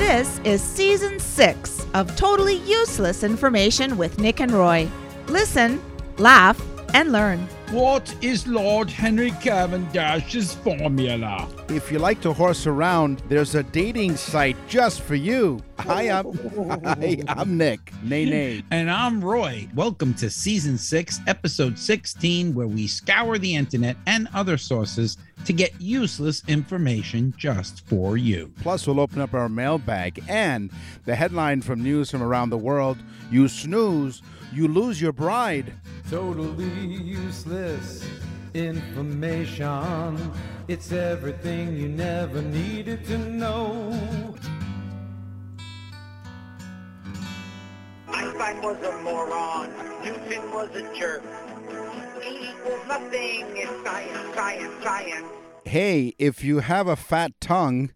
This is season six of Totally Useless Information with Nick and Roy. Listen, laugh, and learn. What is Lord Henry Cavendish's formula? If you like to horse around, there's a dating site just for you. Hi, I'm, hi, I'm Nick. Nay, nay. And I'm Roy. Welcome to season six, episode 16, where we scour the internet and other sources to get useless information just for you. Plus, we'll open up our mailbag and the headline from news from around the world You snooze, you lose your bride. Totally useless information. It's everything you never needed to know. Einstein was a moron. Newton was a jerk. E equals nothing. It's science, science, science. Hey, if you have a fat tongue,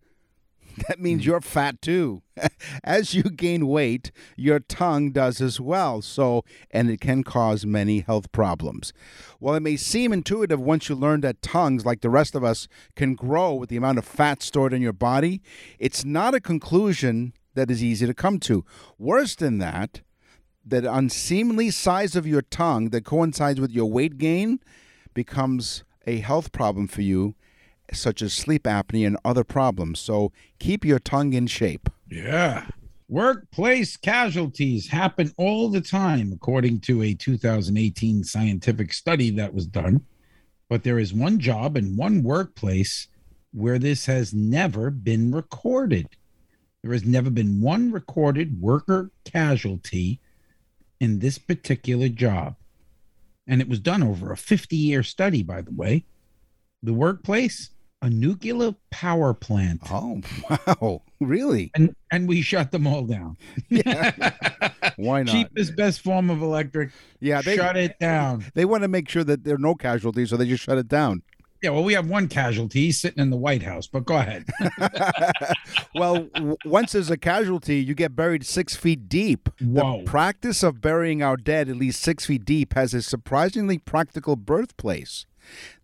that means hmm. you're fat too. As you gain weight, your tongue does as well. So, and it can cause many health problems. While it may seem intuitive once you learn that tongues, like the rest of us, can grow with the amount of fat stored in your body, it's not a conclusion that is easy to come to. Worse than that, that unseemly size of your tongue that coincides with your weight gain becomes a health problem for you such as sleep apnea and other problems. So keep your tongue in shape. Yeah. Workplace casualties happen all the time, according to a 2018 scientific study that was done. But there is one job and one workplace where this has never been recorded. There has never been one recorded worker casualty in this particular job. And it was done over a 50 year study, by the way. The workplace, a nuclear power plant. Oh, wow. Really? And and we shut them all down. Why not? Cheapest, best form of electric. Yeah, they shut it down. they want to make sure that there are no casualties, so they just shut it down. Yeah, well, we have one casualty He's sitting in the White House, but go ahead. well, w- once there's a casualty, you get buried six feet deep. Whoa. The practice of burying our dead at least six feet deep has a surprisingly practical birthplace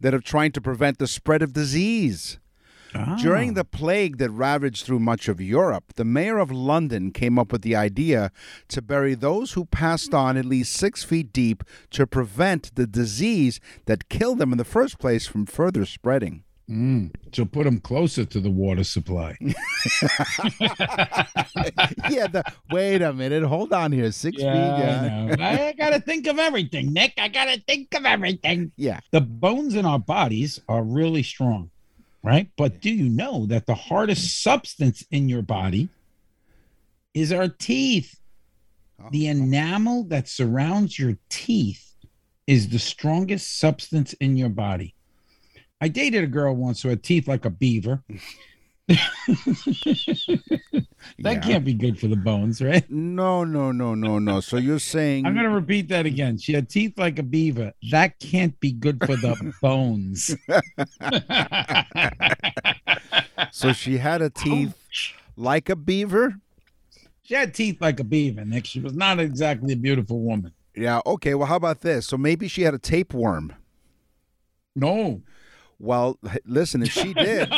that of trying to prevent the spread of disease. During the ah. plague that ravaged through much of Europe, the mayor of London came up with the idea to bury those who passed on at least six feet deep to prevent the disease that killed them in the first place from further spreading. Mm, so put them closer to the water supply. yeah, the, wait a minute. Hold on here. Six feet. Yeah. know. I gotta think of everything, Nick. I gotta think of everything. Yeah. The bones in our bodies are really strong, right? But do you know that the hardest substance in your body is our teeth? The enamel that surrounds your teeth is the strongest substance in your body. I dated a girl once who had teeth like a beaver. that Yeah. can't be good for the bones, right? No, no, no, no, no. So you're saying I'm going to repeat that again. She had teeth like a beaver. That can't be good for the bones. so she had a teeth like a beaver? She had teeth like a beaver, Nick. She was not exactly a beautiful woman. Yeah, okay. Well, how about this? So maybe she had a tapeworm. No. Well, listen, if she did,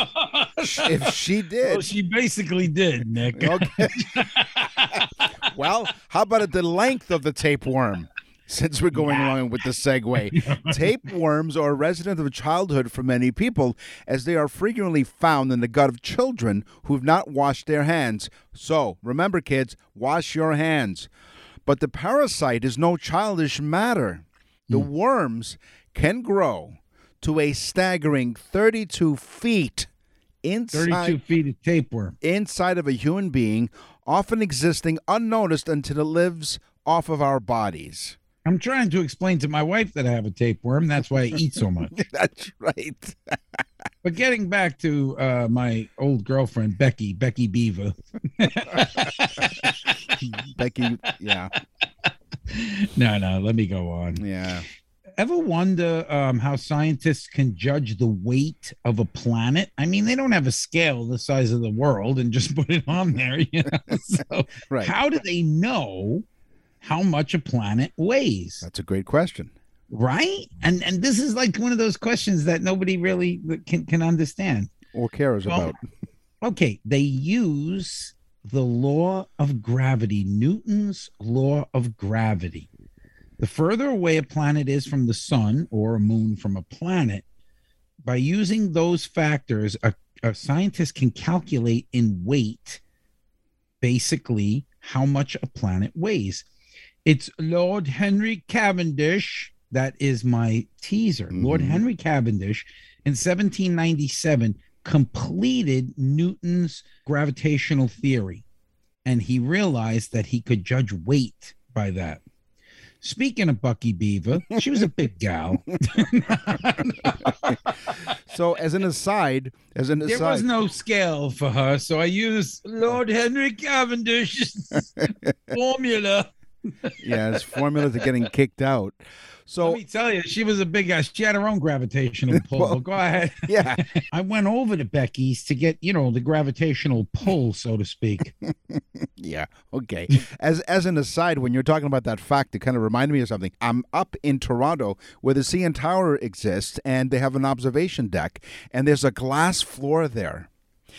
if she did, Well, she basically did, Nick. okay. well, how about the length of the tapeworm? Since we're going along with the segue, tapeworms are a resident of childhood for many people, as they are frequently found in the gut of children who've not washed their hands. So remember, kids, wash your hands. But the parasite is no childish matter. The hmm. worms can grow to a staggering 32 feet inside 32 feet of tapeworm. inside of a human being, often existing unnoticed until it lives off of our bodies. I'm trying to explain to my wife that I have a tapeworm. That's why I eat so much. That's right. But getting back to uh, my old girlfriend, Becky, Becky Beaver. Becky, yeah, no, no, let me go on. yeah. Ever wonder um, how scientists can judge the weight of a planet? I mean, they don't have a scale the size of the world and just put it on there. You know? So, Right. how do they know how much a planet weighs? That's a great question. Right? And and this is like one of those questions that nobody really can can understand. Or cares Well, about. Okay, they use the law of gravity, Newton's law of gravity. The further away a planet is from the sun or a moon from a planet, by using those factors, a, a scientist can calculate in weight basically how much a planet weighs. It's Lord Henry Cavendish. That is my teaser. Lord Mhm. Henry Cavendish in 1797 completed Newton's gravitational theory. And he realized that he could judge weight by that. Speaking of Bucky Beaver, she was a big gal. So, as an aside, as an aside, There aside, was no scale for her, so I used Lord Henry Cavendish's formula. Yeah, his formula to getting kicked out. So, Let me tell you, she was a big guy. She had her own gravitational pull. Well- go ahead. yeah, I went over to Becky's to get, you know, the gravitational pull, so to speak. yeah, okay. As as an aside, when you're talking about that fact, it kind of reminded me of something. I'm up in Toronto where the CN Tower exists, and they have an observation deck, and there's a glass floor there.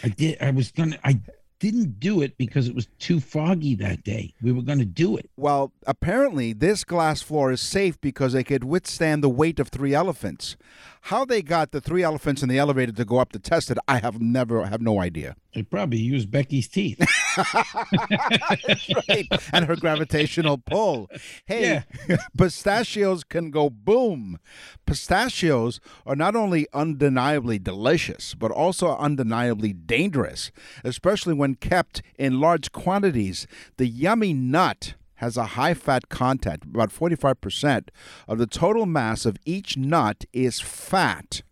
I did. I was gonna. I didn't do it because it was too foggy that day. We were gonna do it. Well, apparently this glass floor is safe because it could withstand the weight of three elephants. How they got the three elephants in the elevator to go up to test it, I have never have no idea. They probably used Becky's teeth. right. And her gravitational pull. Hey, pistachios can go boom. Pistachios are not only undeniably delicious, but also undeniably dangerous, especially when kept in large quantities. The yummy nut has a high fat content. About 45% of the total mass of each nut is fat.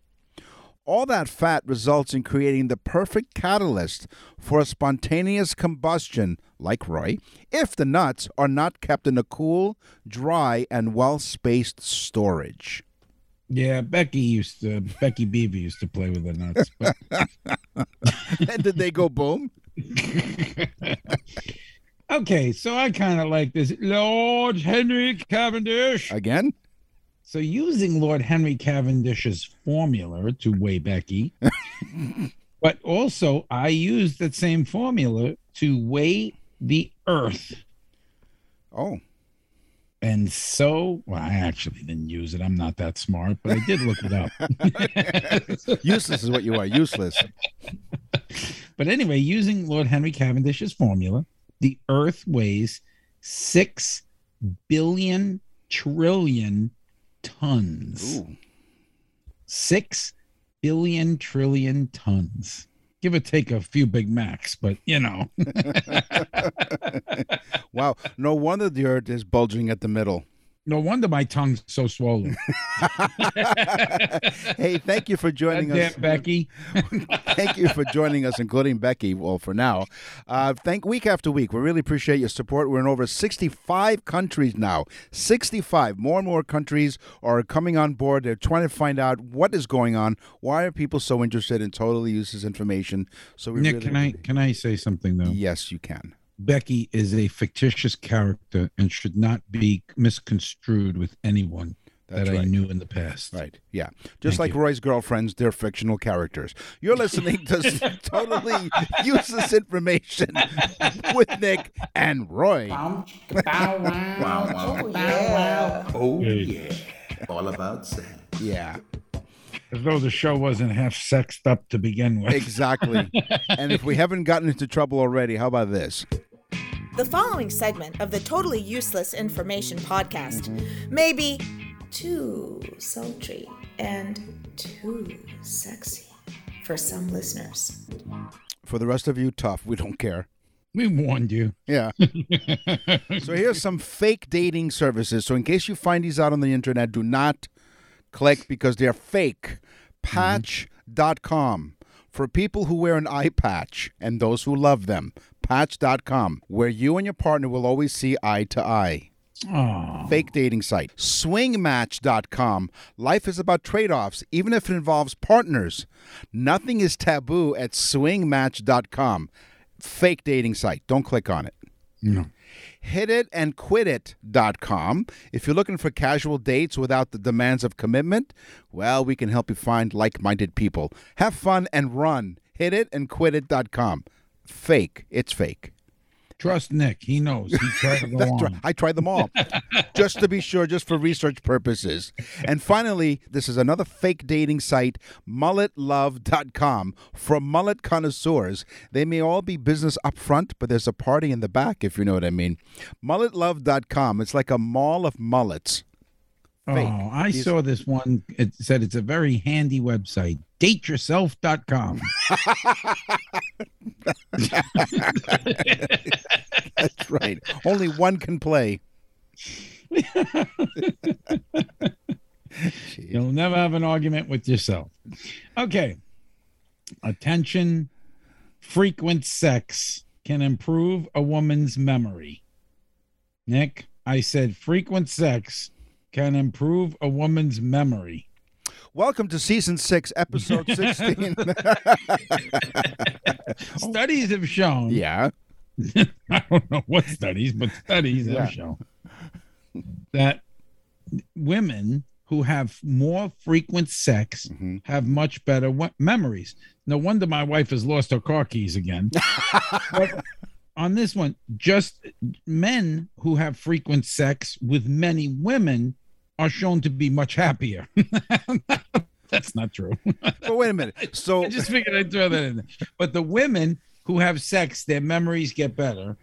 All that fat results in creating the perfect catalyst for a spontaneous combustion, like Roy, if the nuts are not kept in a cool, dry, and well spaced storage. Yeah, Becky used to. Becky Beaver used to play with the nuts. But and did they go boom? okay, so I kind of like this Lord Henry Cavendish. Again? So using Lord Henry Cavendish's formula to weigh Becky, but also I used that same formula to weigh the Earth. Oh, And so, well, I actually didn't use it. I'm not that smart, but I did look it up. useless is what you are. Useless. But anyway, using Lord Henry Cavendish's formula, the Earth weighs six billion trillion tons. Ooh. Six billion trillion tons. Give or take a few Big Macs, but you know. Wow. No wonder the earth is bulging at the middle. No wonder my tongue's so swollen. hey, thank you for joining Goddamn, us. Becky. thank you for joining us, including Becky. Well, for now, uh, thank week after week. We really appreciate your support. We're in over 65 countries now. 65. More and more countries are coming on board. They're trying to find out what is going on. Why are people so interested in totally useless information? So we Nick, really, can I can I say something though? Yes, you can. Becky is a fictitious character and should not be misconstrued with anyone That's that I knew in the past. Right. Yeah. Just Thank like you. Roy's girlfriends, they're fictional characters. You're listening to totally useless information with Nick and Roy. Wow, wow. Oh, yeah. Oh, yeah. All about sex. Yeah. As though the show wasn't half sexed up to begin with. Exactly. and if we haven't gotten into trouble already, how about this? The following segment of the Totally Useless Information podcast may be too sultry and too sexy for some listeners. For the rest of you, tough. We don't care. We warned you. Yeah. so here's some fake dating services. So in case you find these out on the internet, do not click because they're fake. Patch.com. For people who wear an eye patch and those who love them, patch.com, where you and your partner will always see eye to eye. Oh, Fake dating site. Swingmatch.com. Life is about trade offs, even if it involves partners. Nothing is taboo at swingmatch.com. Fake dating site. Don't click on it. no. Hititandquitit.com. If you're looking for casual dates without the demands of commitment, well, we can help you find like minded people. Have fun and run. Hititandquitit.com. Fake. It's fake. Trust Nick. He knows. He tried to go on. right. I tried them all, just to be sure, just for research purposes. And finally, this is another fake dating site, mulletlove.com. For mullet connoisseurs, they may all be business up front, but there's a party in the back, if you know what I mean. Mulletlove.com. It's like a mall of mullets. Fake. Oh, I These- saw this one. It said it's a very handy website. Dateyourself.com. That's right. Only one can play. You'll never have an argument with yourself. Okay. Attention. Frequent sex can improve a woman's memory. Nick, I said frequent sex can improve a woman's memory. Welcome to season six, episode 16. Studies have shown. yeah. I don't know what studies, but studies Yeah. have shown that women who have more frequent sex Mm-hmm. have much better we- memories. No wonder my wife has lost her car keys again. But on this one, just men who have frequent sex with many women are shown to be much happier. That's not true. But wait a minute. So I just figured I'd throw that in there. But the women who have sex, their memories get better.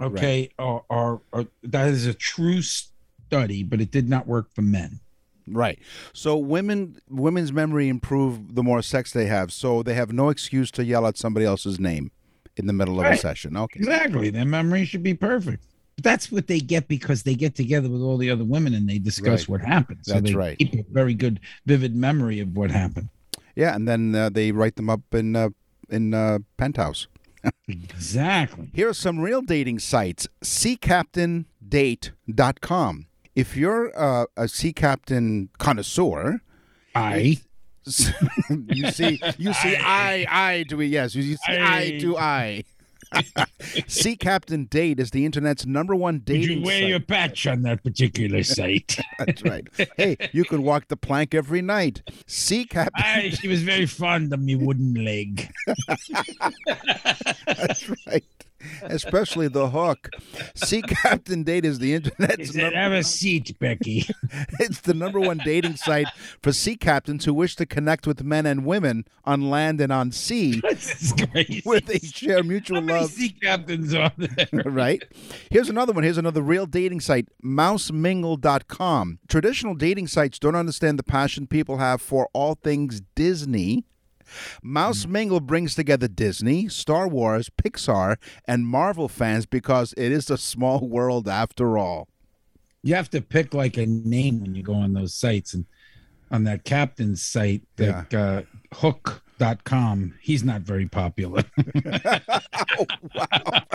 Okay, are, are, are that is a true study, but it did not work for men. Right. So women women's memory improve the more sex they have. So they have no excuse to yell at somebody else's name in the middle of a session. Okay. Exactly, their memory should be perfect. That's what they get because they get together with all the other women and they discuss Right. what happened. So That's they right. keep a very good, vivid memory of what happened. Yeah, and then uh, they write them up in uh, in uh, Penthouse. Exactly. Here are some real dating sites. SeaCaptainDate.com. If you're uh, a sea captain connoisseur, I you see, you see, I, I, eye to yes, you see, I to eye. Sea Captain Date is the internet's number one did dating you wear site. your patch on that particular site? That's right. Hey, you can walk the plank every night. Sea Captain. I, she was very fond of me wooden leg. That's right. Especially the hook. Sea Captain Date is the internet's said, number, "Have a seat, Becky." it's the number one dating site for sea captains who wish to connect with men and women on land and on sea, is where they share mutual love. sea captains are there? right? Here's another one. Here's another real dating site, mousemingle.com. Traditional dating sites don't understand the passion people have for all things Disney. Mouse Mingle brings together Disney, Star Wars, Pixar, and Marvel fans because it is a small world after all. You have to pick like a name when you go on those sites, and on that captain's site, that uh, Hook.com, he's not very popular. Wow,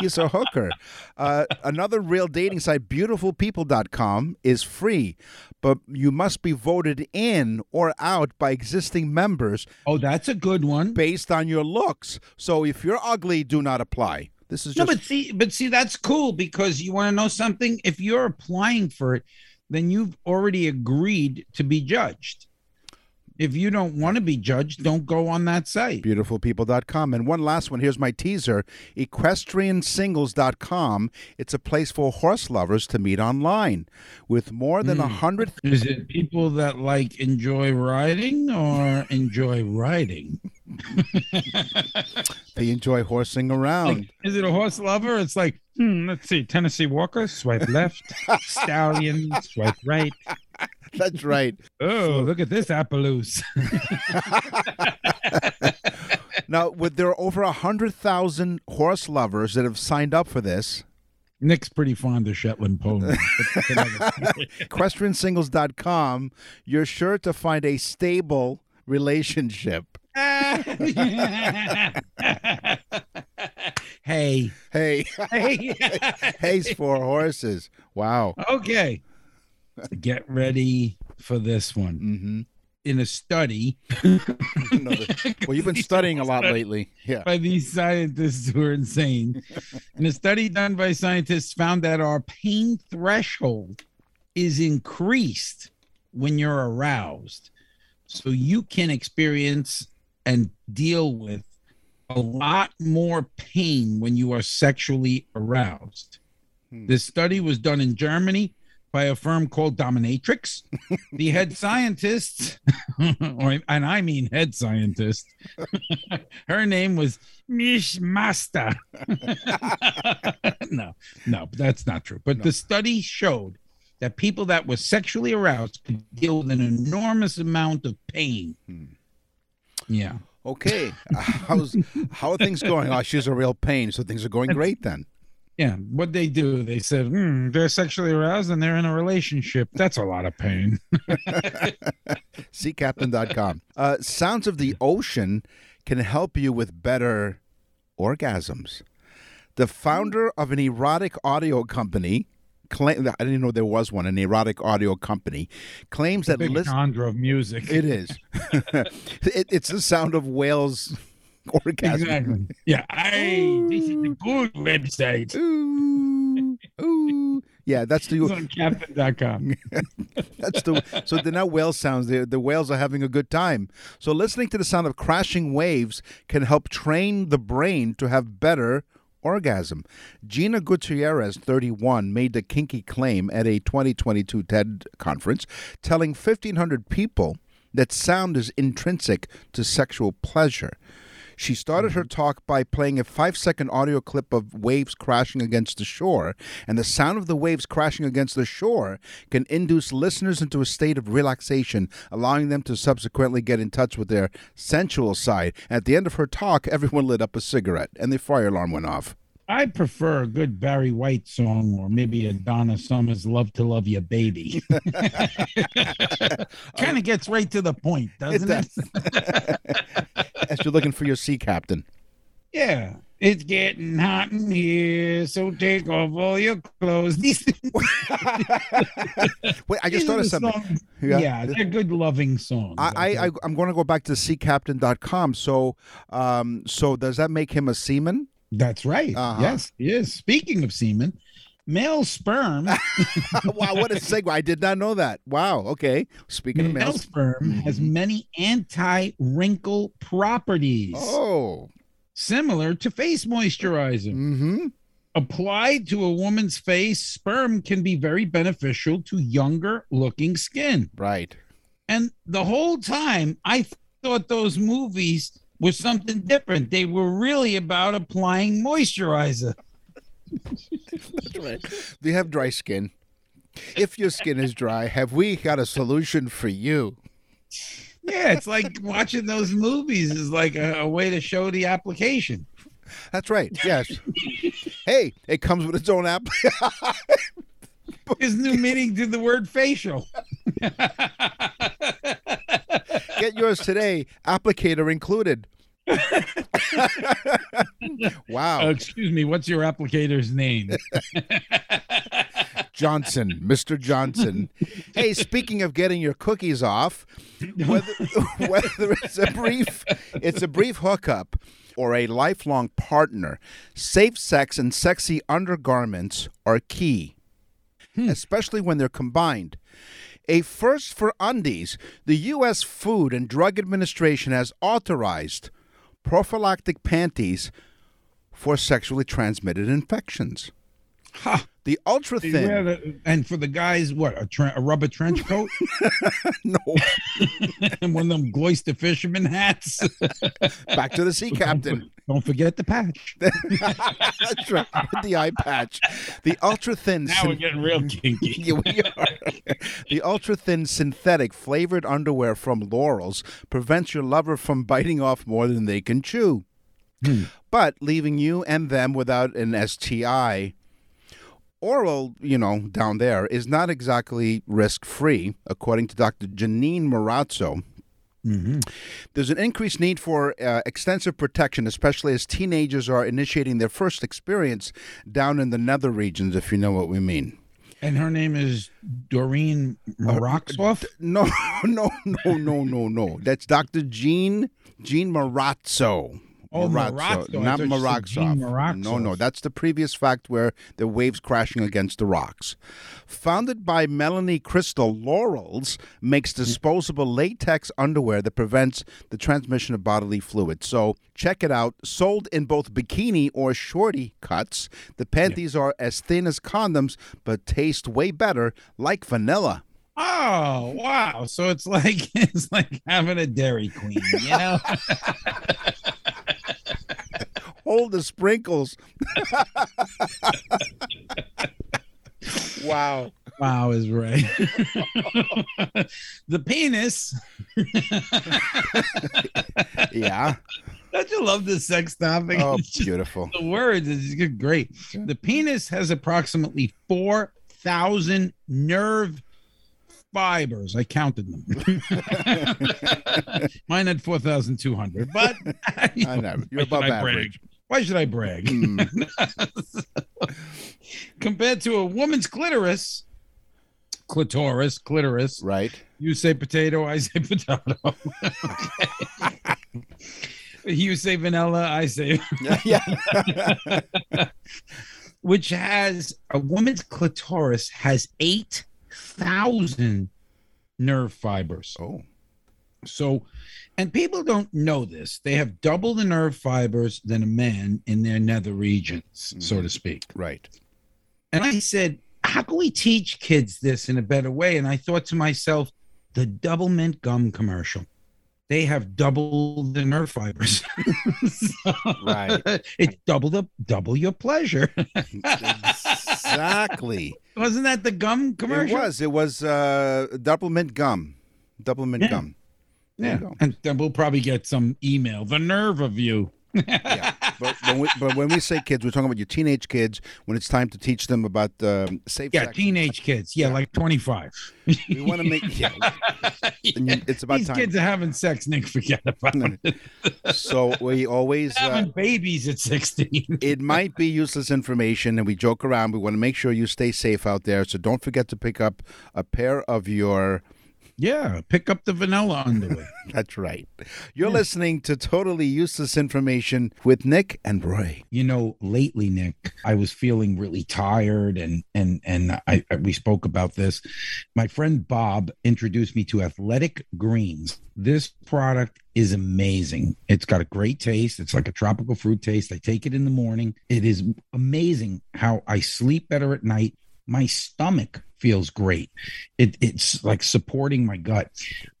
He's a hooker. Uh, another real dating site, beautifulpeople.com, is free, but you must be voted in or out by existing members oh, that's a good one. based on your looks. So if you're ugly, do not apply. This is No, just but see, but see, that's cool because you want to know something. If you're applying for it, then you've already agreed to be judged. If you don't want to be judged, don't go on that site. beautifulpeople.com. And one last one. Here's my teaser equestriansingles.com. It's a place for horse lovers to meet online. With more than hmm. a hundred Is it people that like enjoy riding or enjoy riding? they enjoy horsing around. Like, is it a horse lover? It's like, hmm, let's see, Tennessee Walker, swipe left, Stallion, swipe right. That's right. Oh, look at this Appaloosa. Now, with there are over a hundred thousand horse lovers that have signed up for this, Nick's pretty fond of Shetland ponies. but that's another equestriansingles.com, you're sure to find a stable relationship. hey, Hey, hey. hay's for horses. Wow. okay. Get ready for this one. Mm-hmm. In a study well, you've been studying a lot lately. Yeah. by these scientists who are insane, in a study done by scientists found that our pain threshold is increased when you're aroused. So you can experience and deal with a lot more pain when you are sexually aroused. Hmm. This study was done in Germany by a firm called Dominatrix. the head scientist, or, and I mean head scientist, her name was Mish Master. no, no, that's not true. But the study showed that people that were sexually aroused could deal with an enormous amount of pain. Hmm. Yeah. Okay, how's how are things going? Oh, she's a real pain, so things are going great then. Yeah, what they do, they said, hmm, they're sexually aroused and they're in a relationship. That's a lot of pain. SeaCaptain.com. Uh, sounds of the ocean can help you with better orgasms. The founder of an erotic audio company, claim, I didn't know there was one, an erotic audio company, claims that Big listen. genre of music. It is. it, it's the sound of whales orgasm. Exactly. Yeah. Hey, this is a good website. Ooh, ooh. Yeah, that's It's the on captain.com. that's the so they're not whale sounds. The the whales are having a good time. So listening to the sound of crashing waves can help train the brain to have better orgasm. Gina Gutierrez, 31, made the kinky claim at a 2022 TED conference, telling 1,500 people that sound is intrinsic to sexual pleasure. She started her mm-hmm. talk by playing a five second audio clip of waves crashing against the shore, and the sound of the waves crashing against the shore can induce listeners into a state of relaxation, allowing them to subsequently get in touch with their sensual side. At the end of her talk, everyone lit up a cigarette, and the fire alarm went off. I prefer a good Barry White song or maybe a Donna Summers Love to Love You Baby. kind of gets right to the point, doesn't it? As you're looking for your sea captain. Yeah. It's getting hot in here, so take off all your clothes. Wait, I just these thought of something. songs- Yeah. Yeah. they're good, loving songs. I, I, I I'm going to go back to seacaptain.com. So, um, so does that make him a seaman? That's right. Uh-huh. Yes, yes. Speaking of semen, male sperm, wow, what a segue! I did not know that. Wow. Okay. Speaking of male sperm has many anti-wrinkle properties, Oh. similar to face moisturizer. Mm-hmm. Applied to a woman's face, sperm can be very beneficial to younger looking skin. Right. And the whole time, I thought those movies were something different. They were really about applying moisturizer. That's right. Do you have dry skin? If your skin is dry, have we got a solution for you? Yeah, it's like watching those movies is like a, a way to show the application. That's right. Yes. hey, it comes with its own app. His new meaning to the word facial. Get yours today. Applicator included. Wow. Uh, excuse me, what's your applicator's name? Johnson, Mr. Johnson. hey, speaking of getting your cookies off, whether, whether it's a brief it's a brief hookup or a lifelong partner, safe sex and sexy undergarments are key, especially when they're combined. A first for undies, the U.S. Food and Drug Administration has authorized prophylactic panties for sexually transmitted infections. Ha! The ultra thin. the- and for the guys, what a, tre- a rubber trench coat no, and one of them Gloucester fisherman hats. back to the sea captain. Don't forget the patch. That's right, the eye patch. The ultra thin. Now we're getting real kinky. Yeah, we are. the ultra thin synthetic flavored underwear from Lorals prevents your lover from biting off more than they can chew, hmm. but leaving you and them without an STI. Oral, you know, down there is not exactly risk free, according to Dr. Janine Marrazzo. There's an increased need for uh, extensive protection, especially as teenagers are initiating their first experience down in the nether regions, if you know what we mean. And her name is Doreen Moroxoff. No, no, no, no, no, no. That's Dr. Jean Jean Marrazzo. Oh, Marrazzo, Marrazzo. Not said No, no, that's the previous fact where the waves crashing against the rocks. Founded by Melanie Cristol, Lorals makes mm-hmm. disposable latex underwear that prevents the transmission of bodily fluid. So check it out. Sold in both bikini or shorty cuts, the panties are as thin as condoms but taste way better like vanilla. Oh wow! So it's like it's like having a Dairy Queen, you know? Hold the sprinkles. wow. wow is right. the penis. Yeah. Don't you love the sex topic? Oh, It's just- beautiful. the words is just great. The penis has approximately four thousand nerve fibers. I counted them. Mine had four thousand two hundred, but I know. You're above average. brag? Why should I brag? Mm. Compared to a woman's clitoris, clitoris, clitoris. Right. You say potato, I say potato. you say vanilla, I say yeah. which has a woman's clitoris has 8,000 nerve fibers. Oh. So, and people don't know this. They have double the nerve fibers than a man in their nether regions, so to speak. Right. And I said, how can we teach kids this in a better way? And I thought to myself, the double mint gum commercial. They have double the nerve fibers. So, Right. It's double the double your pleasure. Exactly. Wasn't that the gum commercial? it was. It was uh, double mint gum. Double mint Yeah. gum. There Yeah. And then we'll probably get some email. The nerve of you. Yeah. But when we but when we say kids, we're talking about your teenage kids. When it's time to teach them about um, safe Yeah, sex. teenage kids. Yeah, like 25. We want to make yeah. You- it's about These time. kids are having sex, Nick. Forget about it. So we always. Uh, having babies at 16. it might be useless information and we joke around. We want to make sure you stay safe out there. So don't forget to pick up a pair of your. Yeah, pick up the vanilla underwear. That's right. You're listening to Totally Useless Information with Nick and Roy. you know, lately, Nick, I was feeling really tired, and and and I, I we spoke about this. My friend Bob introduced me to Athletic Greens. This product is amazing. It's got a great taste. It's like a tropical fruit taste. I take it in the morning. It is amazing how I sleep better at night. My stomach feels great. It, it's like supporting my gut.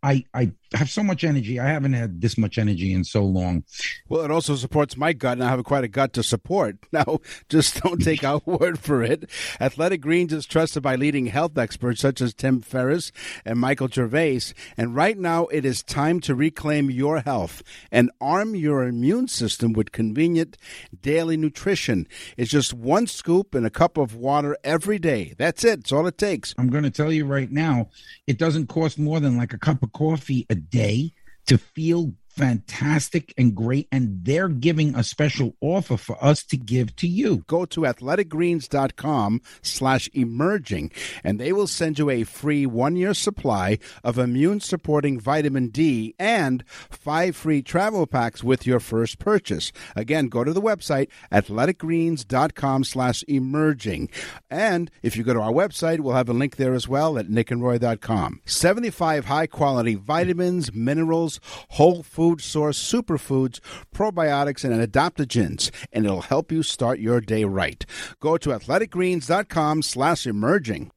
I I have so much energy. I haven't had this much energy in so long. Well, it also supports my gut, and I have quite a gut to support. Now, just don't take our word for it. Athletic Greens is trusted by leading health experts such as Tim Ferriss and Michael Gervais. And right now, it is time to reclaim your health and arm your immune system with convenient daily nutrition. It's just one scoop and a cup of water every day. That's it. It's all it takes. I'm going to tell you right now, it doesn't cost more than like a cup of coffee a day to feel fantastic and great. And they're giving a special offer for us to give to you. go to athleticgreens.com slash emerging and they will send you a free one-year supply of immune supporting vitamin d and five free travel packs with your first purchase again go to the website athleticgreens.com slash emerging and if you go to our website we'll have a link there as well at nickandroy.com 75 high quality vitamins minerals whole food source superfoods probiotics and adaptogens and it'll help you start your day right. Go to athleticgreens.com slash emerging.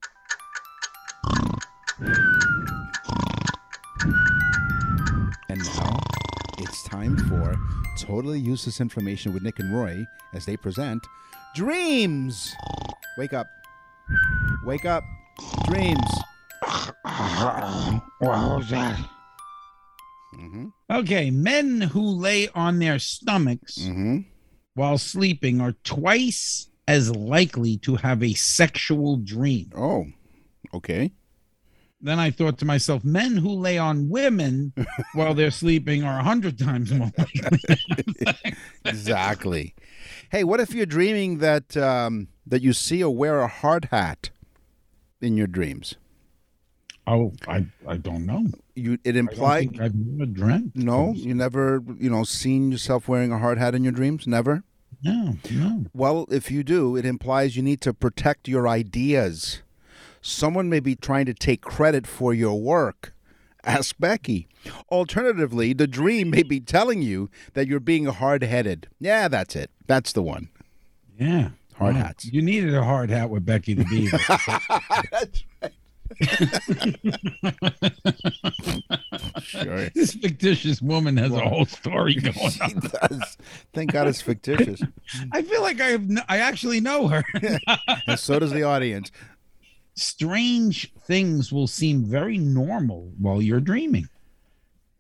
And now it's time for totally useless information with nick and roy as they present dreams. Wake up. Wake up. Dreams. What was that? Mm-hmm. Okay, men who lay on their stomachs mm-hmm. while sleeping are twice as likely to have a sexual dream. oh okay Then I thought to myself, men who lay on women while they're sleeping are a hundred times more likely. exactly. Hey, what if you're dreaming that um, that you see or wear a hard hat in your dreams? Oh, I I don't know. You it I don't implies think I've never dreamt. no. You never you know seen yourself wearing a hard hat in your dreams. Never. no, no. Well, if you do, it implies you need to protect your ideas. Someone may be trying to take credit for your work. Ask Becky. Alternatively, the dream may be telling you that you're being hard headed. Yeah, that's it. That's the one. Yeah. Hard Wow. hats. You needed a hard hat with Becky the Beaver. that's right. Sure. this fictitious woman has a whole story going She on. does. Thank God it's fictitious. I feel like I have. kn- I actually know her. And so does the audience. Strange things will seem very normal while you're dreaming,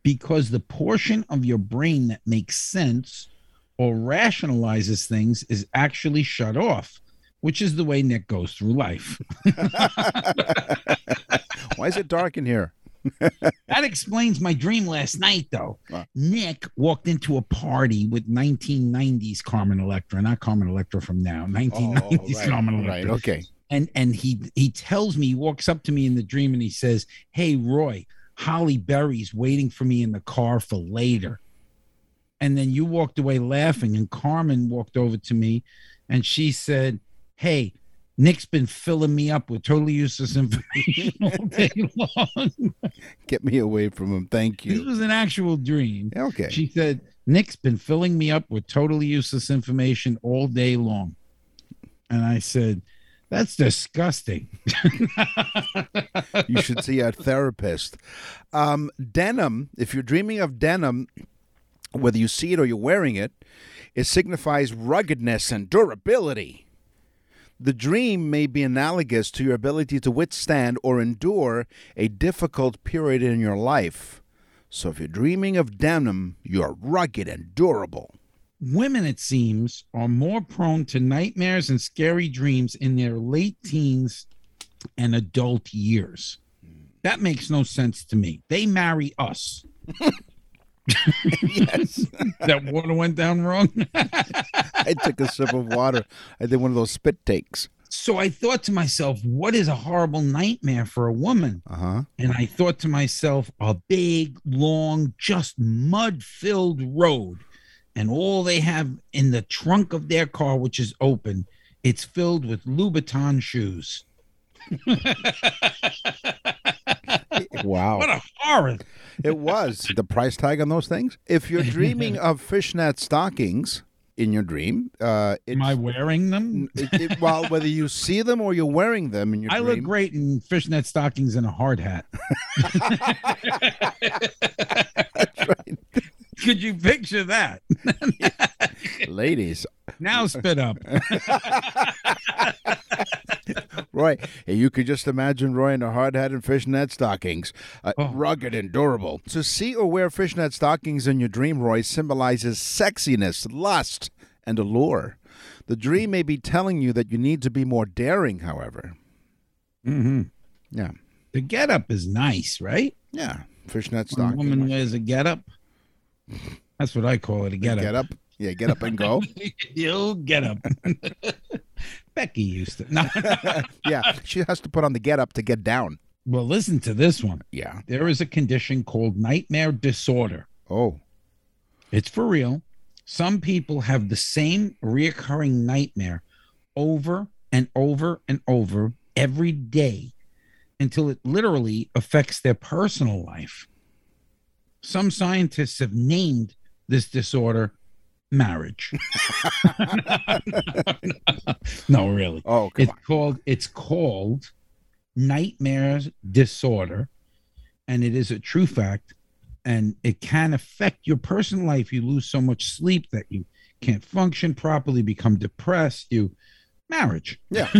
because the portion of your brain that makes sense or rationalizes things is actually shut off, which is the way Nick goes through life. Why is it dark in here? That explains my dream last night, though. Wow. Nick walked into a party with 1990s Carmen Electra, not Carmen Electra from now, 1990s Carmen Oh, right. Electra. Okay. And and he he tells me, he walks up to me in the dream and he says, "Hey, Roy, Halle Berry's waiting for me in the car for later." And then you walked away laughing, and Carmen walked over to me, and she said, "Hey." Nick's been filling me up with totally useless information all day long. Get me away from him. Thank you. This was an actual dream. Okay. She said, Nick's been filling me up with totally useless information all day long. And I said, That's disgusting. you should see a therapist. Um, denim, if you're dreaming of denim, whether you see it or you're wearing it, it signifies ruggedness and durability. The dream may be analogous to your ability to withstand or endure a difficult period in your life. So if you're dreaming of denim, you're rugged and durable. Women, it seems, are more prone to nightmares and scary dreams in their late teens and adult years. That makes no sense to me. They marry us. yes. That water went down wrong. I took a sip of water. I did one of those spit takes. so I thought to myself, what is a horrible nightmare for a woman? Uh huh. And I thought to myself, a big, long, just mud filled road. And all they have in the trunk of their car, which is open, it's filled with Louboutin shoes. Wow. What a horror. It was the price tag on those things. If you're dreaming of fishnet stockings in your dream, uh, it's, Am I wearing them? it, it- well, whether you see them or you're wearing them in your I dream, look great in fishnet stockings and a hard hat. right. Could you picture that? ladies. Now spit up. Roy, you could just imagine Roy in a hard hat and fishnet stockings, uh, Oh. rugged and durable. To see or wear fishnet stockings in your dream, Roy, symbolizes sexiness, lust, and allure. The dream may be telling you that you need to be more daring, however. Mm hmm Yeah. The getup is nice, right? Yeah. Fishnet stockings. woman wears a getup. That's what I call it, a getup. Get up. Yeah, get up and go. You'll get up. Becky used to. No. yeah, she has to put on the get up to get down. well, listen to this one. Yeah. There is a condition called nightmare disorder. Oh. It's for real. Some people have the same reoccurring nightmare over and over and over every day until it literally affects their personal life. Some scientists have named this disorder marriage. no, really. Oh, It's on. called it's called nightmares disorder, and it is a true fact, and it can affect your personal life. You lose so much sleep that you can't function properly, become depressed. You marriage. Yeah.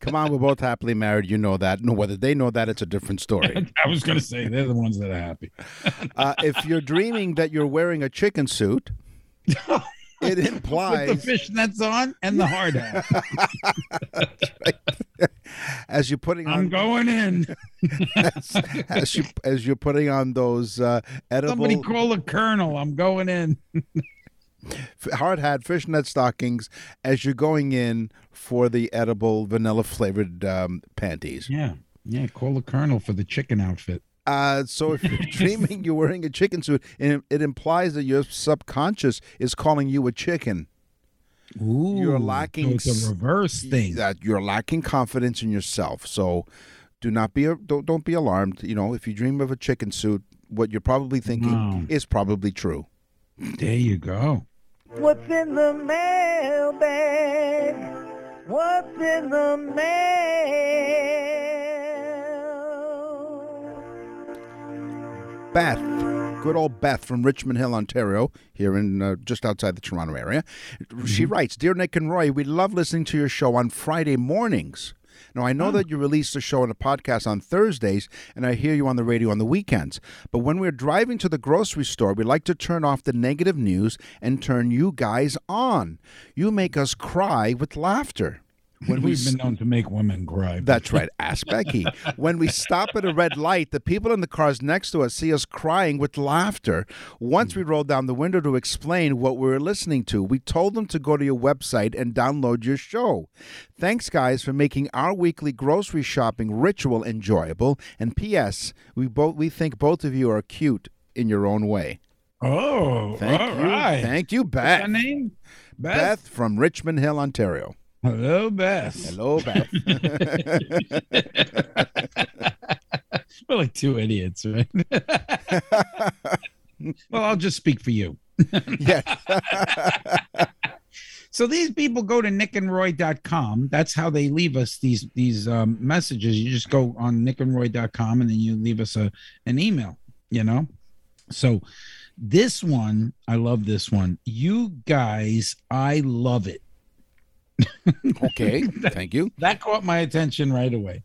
come on, we're both happily married. You know that. No, whether they know that, it's a different story. I was gonna say they're the ones that are happy. Uh, if you're dreaming that you're wearing a chicken suit, it With the fishnets on and the hard hat. as you're putting on, I'm going in. as, as you as you're putting on those uh, Somebody call a colonel. I'm going in. Hard hat fishnet stockings, as you're going in for the edible vanilla flavored um, panties. Yeah. Yeah, call the colonel for the chicken outfit. Uh, so if you're dreaming you're wearing a chicken suit, it, it implies that your subconscious is calling you a chicken. Ooh, You're lacking So a reverse thing. That you're lacking confidence in yourself. So do not be don't don't be alarmed. You know, if you dream of a chicken suit, what you're probably thinking Wow. is probably true. There you go. What's in the mailbag? What's in the mail? Beth, good old Beth from Richmond Hill, Ontario, here in uh, just outside the Toronto area. She writes, "Dear Nick and Roy, we love listening to your show on Friday mornings." Now, I know hmm. that you release the show and a podcast on Thursdays, and I hear you on the radio on the weekends. But when we're driving to the grocery store, we like to turn off the negative news and turn you guys on. You make us cry with laughter. When we We've been known to make women cry. that's right. Ask Becky. When we stop at a red light, the people in the cars next to us see us crying with laughter. Once hmm. we rolled down the window to explain what we were listening to, we told them to go to your website and download your show. Thanks, guys, for making our weekly grocery shopping ritual enjoyable. And P.S. We both we think both of you are cute in your own way. Oh, Thank all you. right. Thank you, What's Beth. name? Beth. Beth from Richmond Hill, Ontario. Hello, Beth. Hello, Beth. We're like two idiots, right? well, I'll just speak for you. yes. So these people go to nickandroy.com. That's how they leave us these these um, messages. You just go on nickandroy.com and then you leave us a an email, you know? So this one, I love this one. You guys, I love it. Okay. Thank you. That caught my attention right away.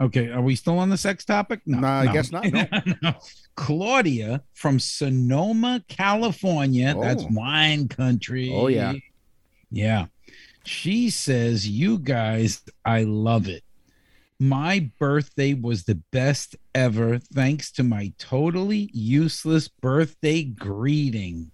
Okay, are we still on the sex topic? No, I guess not, no. No. Claudia from Sonoma, California. Oh. That's Oh. wine country. Oh, yeah. Yeah. She says, You guys, I love it. My birthday was the best ever thanks to my totally useless birthday greeting.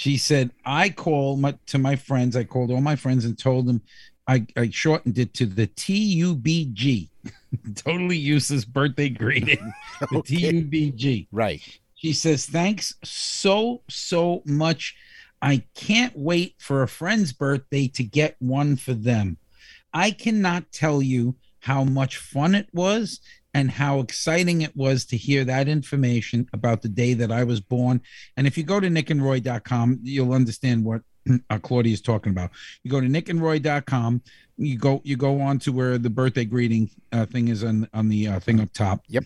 She said, I call my, to my friends, I called all my friends and told them I, I shortened it to the TUBG, totally useless birthday greeting. The Okay. TUBG. Right. She says, Thanks so, so much. I can't wait for a friend's birthday to get one for them. I cannot tell you how much fun it was and how exciting it was to hear that information about the day that I was born. And if you go to nickandroy.com, you'll understand what uh, Claudia is talking about. You go to nickandroy.com, you go you go on to where the birthday greeting uh, thing is on on the uh, thing up top. Yep.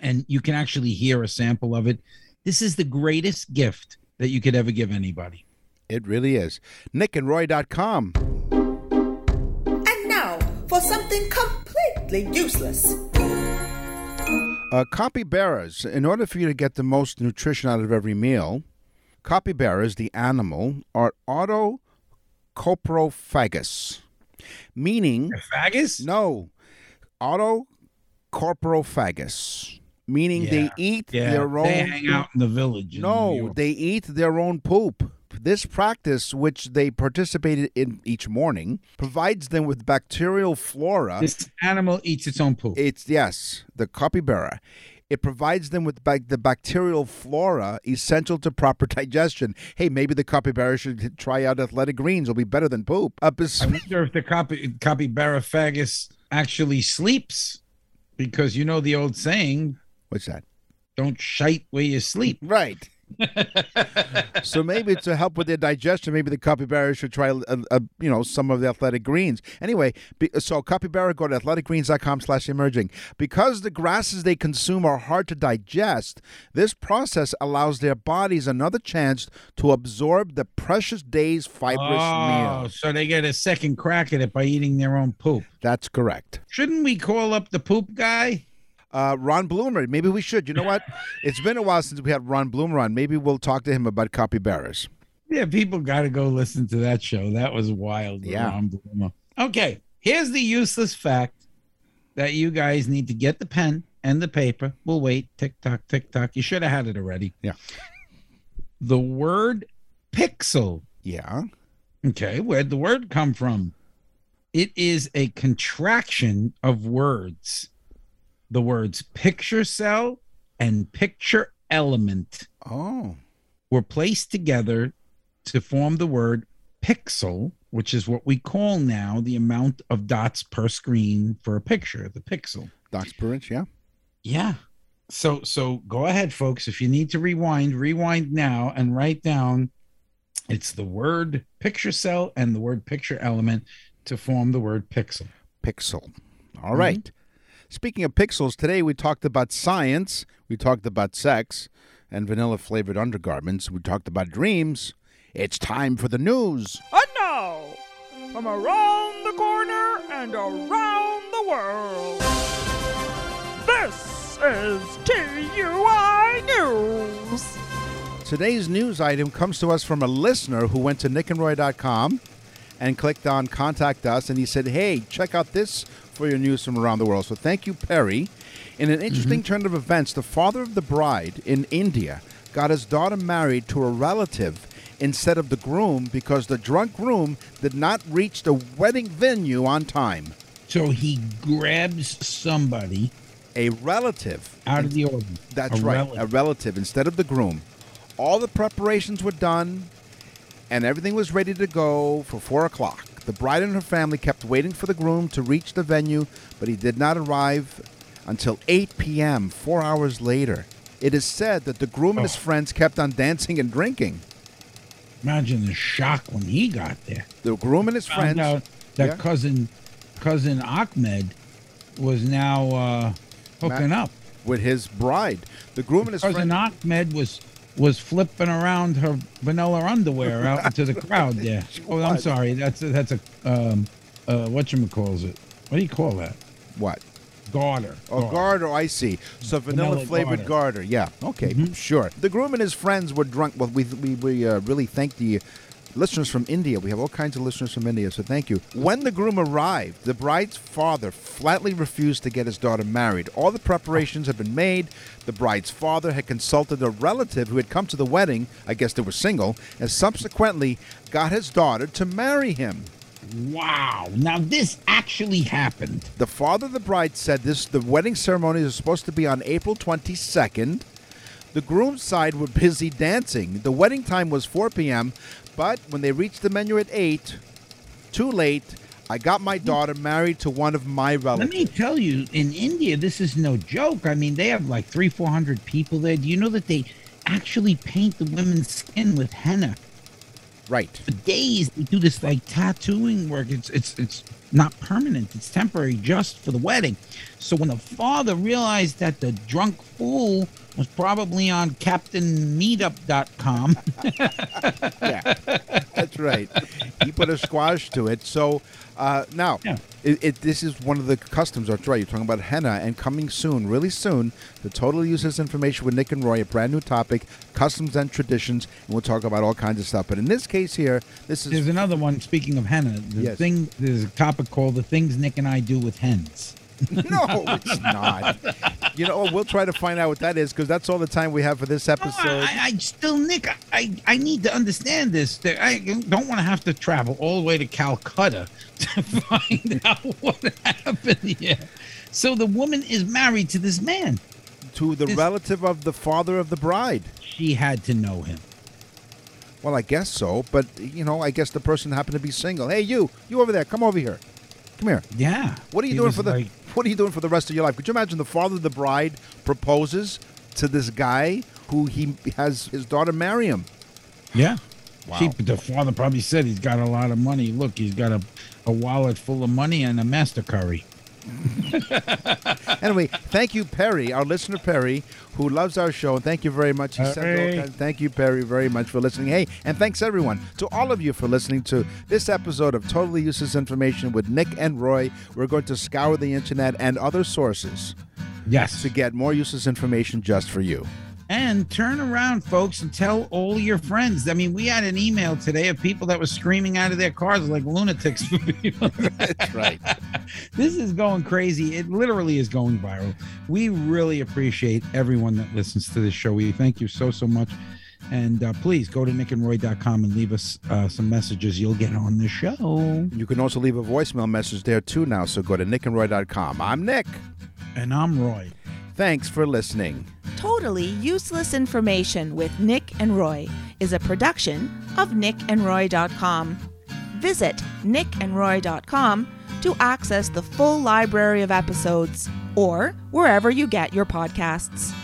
And you can actually hear a sample of it. This is the greatest gift that you could ever give anybody. It really is. NickandRoy.com. And now for something completely useless. Uh, copy bearers. In order for you to get the most nutrition out of every meal, copy bearers, the animal, are autocoprophagous, meaning Faggots? no, autocorporophagus, meaning they eat Yeah, their own. they hang out in the village. No, they eat their own poop. This practice, which they participated in each morning, provides them with bacterial flora. this animal eats its own poop. It's yes, the capybara. It provides them with the bacterial flora essential to proper digestion. Hey, maybe the capybara should try out athletic greens. It'll be better than poop. Up is I wonder if the copy capybara fagus actually sleeps, because you know the old saying, what's that? "Don't shite where you sleep." Right. so maybe to help with their digestion, maybe the capybara should try, uh uh you know, some of the athletic greens. Anyway, be, so capybara, go to athleticgreens.com slash emerging. Because the grasses they consume are hard to digest, this process allows their bodies another chance to absorb the precious day's fibrous Oh, meal. so they get a second crack at it by eating their own poop. That's correct. Shouldn't we call up the poop guy? Uh, Ron Bloomer, maybe we should. You know what? it's been a while since we had Ron Bloomer on. Maybe we'll talk to him about capybaras. Yeah, people got to go listen to that show. That was wild. Yeah. Ron Bloomer. Okay, here's the useless fact that you guys need to get the pen and the paper. We'll wait. Tick tock, tick tock. You should have had it already. Yeah. The word pixel. Yeah. Okay, where'd the word come from? It is a contraction of words. The words picture cell and picture element Oh. were placed together to form the word pixel, which is what we call now the amount of dots per screen for a picture, the pixel. Dots per inch, yeah. Yeah. So so go ahead, folks. If you need to rewind, rewind now and write down it's the word picture cell and the word picture element to form the word pixel. Pixel. All right. Mm-hmm. Speaking of pixels, today we talked about science, we talked about sex and vanilla flavored undergarments, we talked about dreams. It's time for the news. And now, from around the corner and around the world, this is TUI News. Today's news item comes to us from a listener who went to nickandroy.com and clicked on contact us and he said, Hey, check out this for your news from around the world. So thank you, Perry. In an interesting mm-hmm. turn of events, the father of the bride in India got his daughter married to a relative instead of the groom because the drunk groom did not reach the wedding venue on time. So he grabs somebody A relative out of the order. That's A right, relative. a relative instead of the groom. All the preparations were done, and everything was ready to go for four o'clock. The bride and her family kept waiting for the groom to reach the venue, but he did not arrive until 8 p.m., four hours later. It is said that the groom and his Oh. friends kept on dancing and drinking. Imagine the shock when he got there. The groom and his Found friends. out that Yeah. cousin cousin Ahmed was now uh, hooking up. with his bride. The groom and his Cousin friends. Ahmed was was flipping around her vanilla underwear out into the crowd there. Oh, I'm sorry. That's a, that's a um uh what calls it? What do you call that? What? Garter. Oh, garter, I see. So vanilla, Vanilla flavored garter. Yeah. Okay, sure. The groom and his friends were drunk. Well, we we, we uh, really thank the listeners from India. We have all kinds of listeners from India, so thank you. When the groom arrived, the bride's father flatly refused to get his daughter married. All the preparations had been made. The bride's father had consulted a relative who had come to the wedding. I guess they were single, and subsequently got his daughter to marry him. Wow. Now this actually happened. The father of the bride said this the wedding ceremony is supposed to be on April 22nd. The groom's side were busy dancing. The wedding time was 4 p.m., but when they reached the menu at 8, too late, I got my daughter married to one of my relatives. Let me tell you, in India, this is no joke. I mean, they have like three, four hundred people there. Do you know that they actually paint the women's skin with henna? Right. for days they do this like tattooing work it's it's it's not permanent it's temporary just for the wedding so when the father realized that the drunk fool was probably on captainmeetup.com Yeah, that's right. He put a squash to it. So uh, now, Yeah. it, it, this is one of the customs. That's right. You're talking about henna, and coming soon, really soon, the Total Uses Information with Nick and Roy, a brand new topic, customs and traditions, and we'll talk about all kinds of stuff. But in this case here, this is there's another one speaking of henna the Yes. thing there's a topic called the things nick and i do with hens no, it's not. You know, we'll try to find out what that is because that's all the time we have for this No, episode. I, I still, Nick, I, I need to understand this. I don't want to have to travel all the way to Calcutta to find out what happened here. So the woman is married to this man. to the this- relative of the father of the bride. She had to know him. Well, I guess so, but you know, I guess the person happened to be single. Hey, you, you over there, come over here. Come here. Yeah. What are you He doing for the like- What are you doing for the rest of your life? Could you imagine the father of the bride proposes to this guy who he has his daughter marry him? Yeah. Wow. She, the father probably said he's got a lot of money. Look, he's got a, a wallet full of money and a master curry. Anyway, thank you, Perry, our listener Perry, who loves our show. And thank you very much. He Thank you, Perry, very much for listening. Hey, and thanks everyone to all of you for listening to this episode of Totally Useless Information with Nick and Roy. We're going to scour the internet and other sources Yes. to get more useless information just for you. And turn around, folks, and tell all your friends. I mean, we had an email today of people that were screaming out of their cars like lunatics for people. That's right. this is going crazy. It literally is going viral. We really appreciate everyone that listens to this show. We thank you so, so much. And uh, please go to nickandroy.com and leave us uh, some messages. You'll get on the show. You can also leave a voicemail message there too now, so go to nickandroy.com. I'm Nick. And I'm Roy. Thanks for listening. Totally Useless Information with Nick and Roy is a production of nickandroy.com. Visit nickandroy.com to access the full library of episodes or wherever you get your podcasts.